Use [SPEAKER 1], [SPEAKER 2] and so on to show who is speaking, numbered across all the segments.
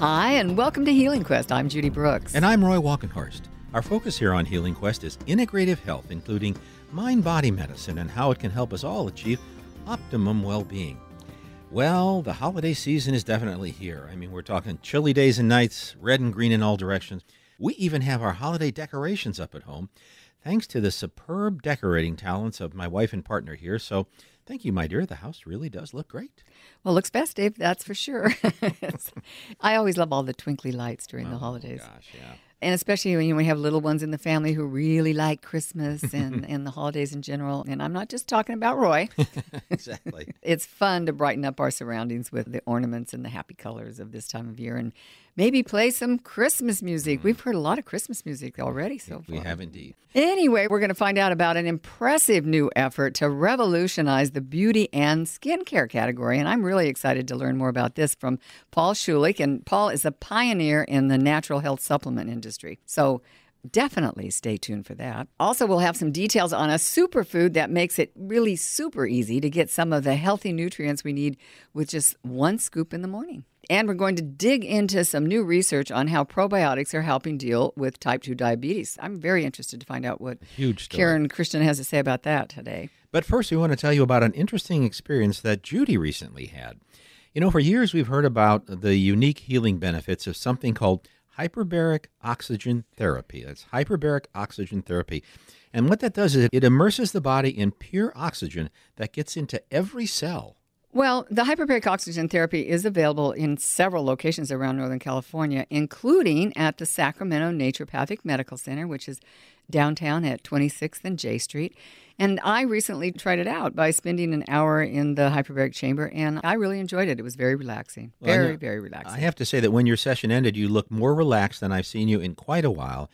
[SPEAKER 1] Hi, and welcome to Healing Quest. I'm Judy Brooks.
[SPEAKER 2] And I'm Roy Walkenhorst. Our focus here on Healing Quest is integrative health, including mind body medicine and how it can help us all achieve optimum well being. Well, the holiday season is definitely here. I mean, we're talking chilly days and nights, red and green in all directions. We even have our holiday decorations up at home, thanks to the superb decorating talents of my wife and partner here. So, thank you, my dear. The house really does look great.
[SPEAKER 1] Well, looks festive, that's for sure. I always love all the twinkly lights during oh, the holidays.
[SPEAKER 2] Gosh, yeah
[SPEAKER 1] and especially when you have little ones in the family who really like Christmas and, and the holidays in general. And I'm not just talking about Roy.
[SPEAKER 2] exactly.
[SPEAKER 1] it's fun to brighten up our surroundings with the ornaments and the happy colors of this time of year and maybe play some Christmas music. Mm. We've heard a lot of Christmas music already so
[SPEAKER 2] far. We have indeed.
[SPEAKER 1] Anyway, we're going to find out about an impressive new effort to revolutionize the beauty and skincare category. And I'm really excited to learn more about this from Paul Schulich. And Paul is a pioneer in the natural health supplement industry. So Definitely stay tuned for that. Also, we'll have some details on a superfood that makes it really super easy to get some of the healthy nutrients we need with just one scoop in the morning. And we're going to dig into some new research on how probiotics are helping deal with type 2 diabetes. I'm very interested to find out what
[SPEAKER 2] Huge
[SPEAKER 1] Karen Christian has to say about that today.
[SPEAKER 2] But first, we want to tell you about an interesting experience that Judy recently had. You know, for years we've heard about the unique healing benefits of something called hyperbaric oxygen therapy. That's hyperbaric oxygen therapy. And what that does is it immerses the body in pure oxygen that gets into every cell
[SPEAKER 1] well, the hyperbaric oxygen therapy is available in several locations around Northern California, including at the Sacramento Naturopathic Medical Center, which is downtown at 26th and J Street. And I recently tried it out by spending an hour in the hyperbaric chamber, and I really enjoyed it. It was very relaxing. Very, well, very relaxing.
[SPEAKER 2] I have to say that when your session ended, you looked more relaxed than I've seen you in quite a while.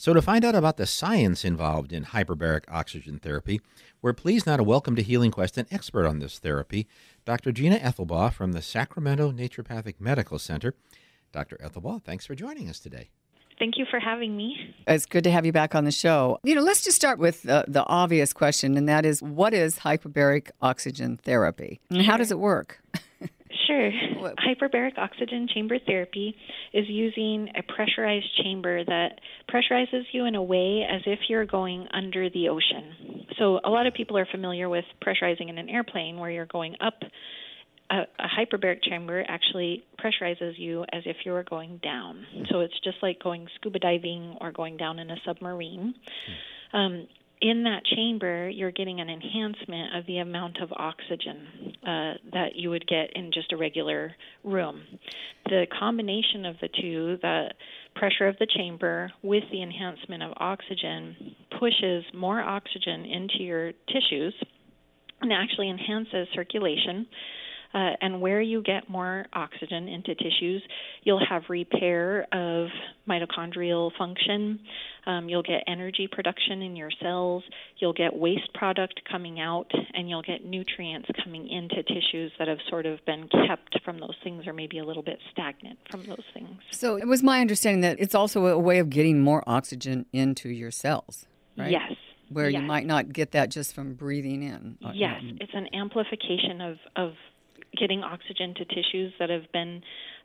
[SPEAKER 2] So, to find out about the science involved in hyperbaric oxygen therapy, we're pleased now to welcome to Healing Quest an expert on this therapy, Dr. Gina Ethelbaugh from the Sacramento Naturopathic Medical Center. Dr. Ethelbaugh, thanks for joining us today.
[SPEAKER 3] Thank you for having me.
[SPEAKER 1] It's good to have you back on the show. You know, let's just start with the, the obvious question, and that is what is hyperbaric oxygen therapy? And how does it work?
[SPEAKER 3] Sure. Hyperbaric oxygen chamber therapy is using a pressurized chamber that pressurizes you in a way as if you're going under the ocean. So, a lot of people are familiar with pressurizing in an airplane where you're going up. A, a hyperbaric chamber actually pressurizes you as if you were going down. So, it's just like going scuba diving or going down in a submarine. Hmm. Um, in that chamber, you're getting an enhancement of the amount of oxygen uh, that you would get in just a regular room. The combination of the two, the pressure of the chamber with the enhancement of oxygen, pushes more oxygen into your tissues and actually enhances circulation uh, and where you get more oxygen into tissues, you'll have repair of mitochondrial function. Um, you'll get energy production in your cells. You'll get waste product coming out, and you'll get nutrients coming into tissues that have sort of been kept from those things or maybe a little bit stagnant from those things.
[SPEAKER 1] So it was my understanding that it's also a way of getting more oxygen into your cells, right?
[SPEAKER 3] Yes
[SPEAKER 1] where
[SPEAKER 3] yes.
[SPEAKER 1] you might not get that just from breathing in.
[SPEAKER 3] Yes, it's an amplification of, of getting oxygen to tissues that have been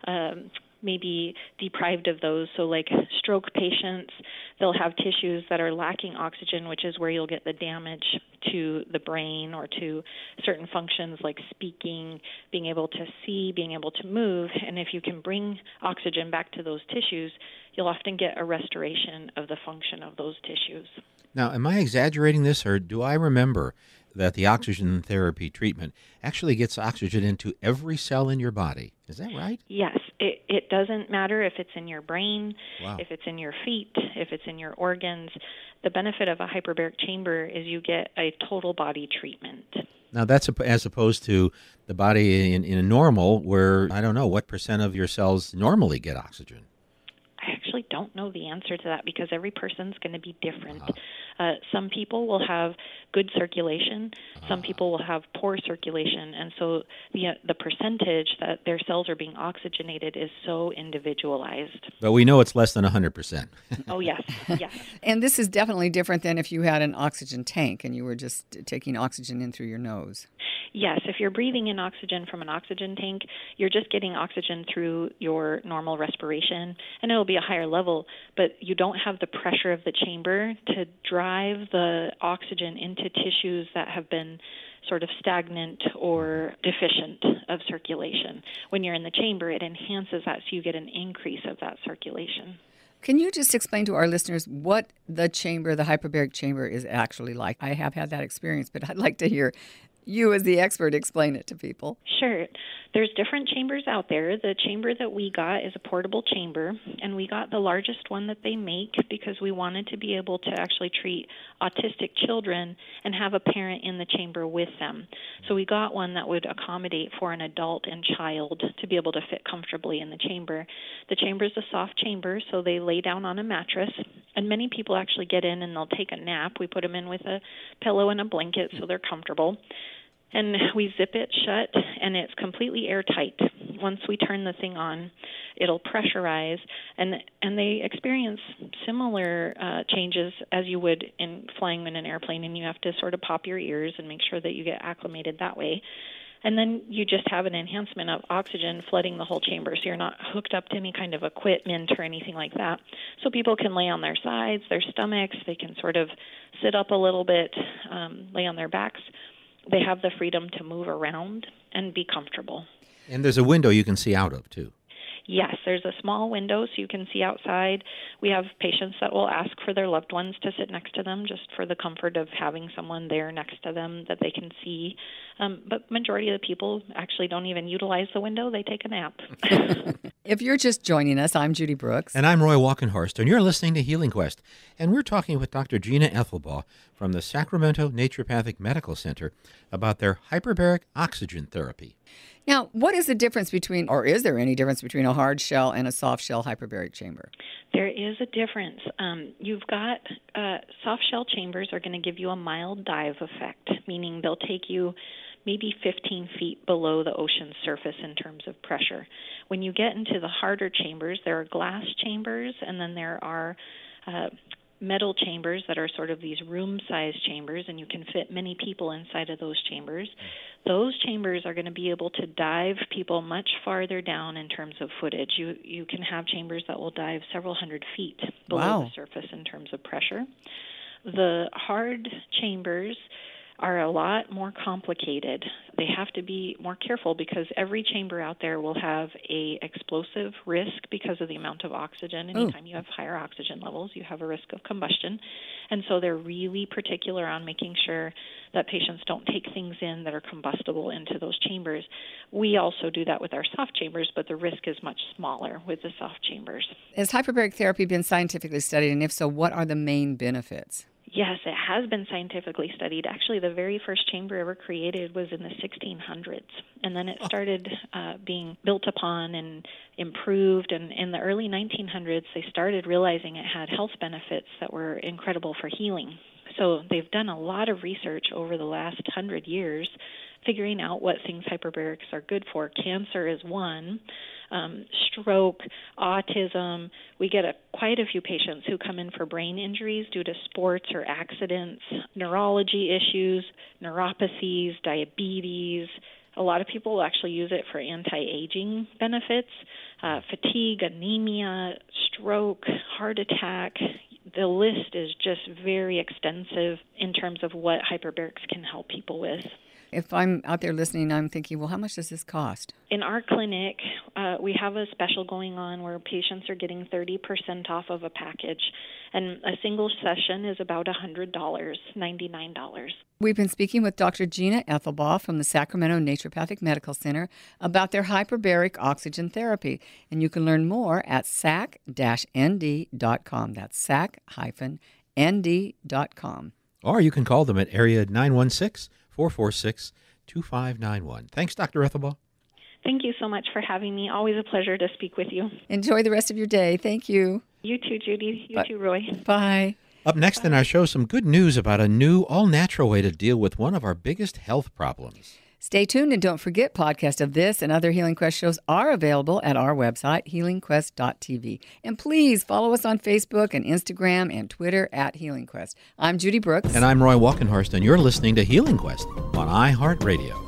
[SPEAKER 3] um, maybe deprived of those. So, like stroke patients, they'll have tissues that are lacking oxygen, which is where you'll get the damage to the brain or to certain functions like speaking, being able to see, being able to move. And if you can bring oxygen back to those tissues, you'll often get a restoration of the function of those tissues.
[SPEAKER 2] Now, am I exaggerating this, or do I remember that the oxygen therapy treatment actually gets oxygen into every cell in your body. Is that right?
[SPEAKER 3] Yes. It, it doesn't matter if it's in your brain,
[SPEAKER 2] wow.
[SPEAKER 3] if it's in your feet, if it's in your organs. The benefit of a hyperbaric chamber is you get a total body treatment.
[SPEAKER 2] Now, that's as opposed to the body in, in a normal, where I don't know what percent of your cells normally get oxygen.
[SPEAKER 3] I actually don't know the answer to that because every person's going to be different. Uh-huh. Uh, some people will have good circulation, uh-huh. some people will have poor circulation, and so the uh, the percentage that their cells are being oxygenated is so individualized.
[SPEAKER 2] But we know it's less than 100%.
[SPEAKER 3] oh, yes, yes.
[SPEAKER 1] and this is definitely different than if you had an oxygen tank and you were just taking oxygen in through your nose.
[SPEAKER 3] Yes, if you're breathing in oxygen from an oxygen tank, you're just getting oxygen through your normal respiration, and it'll be a higher level, but you don't have the pressure of the chamber to drive the oxygen into tissues that have been sort of stagnant or deficient of circulation. When you're in the chamber, it enhances that so you get an increase of that circulation.
[SPEAKER 1] Can you just explain to our listeners what the chamber, the hyperbaric chamber, is actually like? I have had that experience, but I'd like to hear you as the expert explain it to people.
[SPEAKER 3] Sure. There's different chambers out there. The chamber that we got is a portable chamber, and we got the largest one that they make because we wanted to be able to actually treat autistic children and have a parent in the chamber with them. So we got one that would accommodate for an adult and child to be able to fit comfortably in the chamber. The chamber is a soft chamber, so they lay down on a mattress, and many people actually get in and they'll take a nap. We put them in with a pillow and a blanket so they're comfortable and we zip it shut and it's completely airtight. Once we turn the thing on it'll pressurize and and they experience similar uh, changes as you would in flying in an airplane and you have to sort of pop your ears and make sure that you get acclimated that way. And then you just have an enhancement of oxygen flooding the whole chamber so you're not hooked up to any kind of equipment or anything like that. So people can lay on their sides their stomachs they can sort of sit up a little bit um, lay on their backs they have the freedom to move around and be comfortable.
[SPEAKER 2] And there's a window you can see out of, too.
[SPEAKER 3] Yes, there's a small window so you can see outside. We have patients that will ask for their loved ones to sit next to them just for the comfort of having someone there next to them that they can see. Um, but majority of the people actually don't even utilize the window; they take a nap.
[SPEAKER 1] if you're just joining us, I'm Judy Brooks,
[SPEAKER 2] and I'm Roy Walkenhorst, and you're listening to Healing Quest, and we're talking with Dr. Gina Ethelbaugh from the Sacramento Naturopathic Medical Center about their hyperbaric oxygen therapy.
[SPEAKER 1] Now, what is the difference between, or is there any difference between a hard shell and a soft shell hyperbaric chamber?
[SPEAKER 3] There is a difference. Um, you've got uh, soft shell chambers are going to give you a mild dive effect, meaning they'll take you maybe 15 feet below the ocean surface in terms of pressure. When you get into the harder chambers, there are glass chambers, and then there are uh, metal chambers that are sort of these room sized chambers, and you can fit many people inside of those chambers. Those chambers are going to be able to dive people much farther down in terms of footage. You, you can have chambers that will dive several hundred feet below wow. the surface in terms of pressure. The hard chambers are a lot more complicated. They have to be more careful because every chamber out there will have a explosive risk because of the amount of oxygen. Oh. Anytime Ooh. you have higher oxygen levels, you have a risk of combustion. And so they're really particular on making sure that patients don't take things in that are combustible into those chambers. We also do that with our soft chambers, but the risk is much smaller with the soft chambers.
[SPEAKER 1] Has hyperbaric therapy been scientifically studied and if so, what are the main benefits?
[SPEAKER 3] Yes, it has been scientifically studied. Actually, the very first chamber ever created was in the 1600s, and then it oh. started uh, being built upon and improved. And in the early 1900s, they started realizing it had health benefits that were incredible for healing. So they've done a lot of research over the last hundred years, figuring out what things hyperbarics are good for. Cancer is one um, stroke, autism. We get a, quite a few patients who come in for brain injuries due to sports or accidents, neurology issues, neuropathies, diabetes. A lot of people actually use it for anti aging benefits, uh, fatigue, anemia, stroke, heart attack. The list is just very extensive in terms of what hyperbarics can help people with.
[SPEAKER 1] If I'm out there listening, I'm thinking, well, how much does this cost?
[SPEAKER 3] In our clinic, uh, we have a special going on where patients are getting 30% off of a package, and a single session is about $100, $99.
[SPEAKER 1] We've been speaking with Dr. Gina Ethelbaugh from the Sacramento Naturopathic Medical Center about their hyperbaric oxygen therapy, and you can learn more at sac-nd.com. That's sac-nd.com.
[SPEAKER 2] Or you can call them at area 916- 446 2591. Thanks, Dr. Ethelbaugh.
[SPEAKER 3] Thank you so much for having me. Always a pleasure to speak with you.
[SPEAKER 1] Enjoy the rest of your day. Thank you.
[SPEAKER 3] You too, Judy. You Bye. too, Roy.
[SPEAKER 1] Bye.
[SPEAKER 2] Up next Bye. in our show, some good news about a new all natural way to deal with one of our biggest health problems.
[SPEAKER 1] Stay tuned and don't forget podcasts of this and other Healing Quest shows are available at our website, healingquest.tv. And please follow us on Facebook and Instagram and Twitter at Healing Quest. I'm Judy Brooks.
[SPEAKER 2] And I'm Roy Walkenhorst, and you're listening to Healing Quest on iHeartRadio.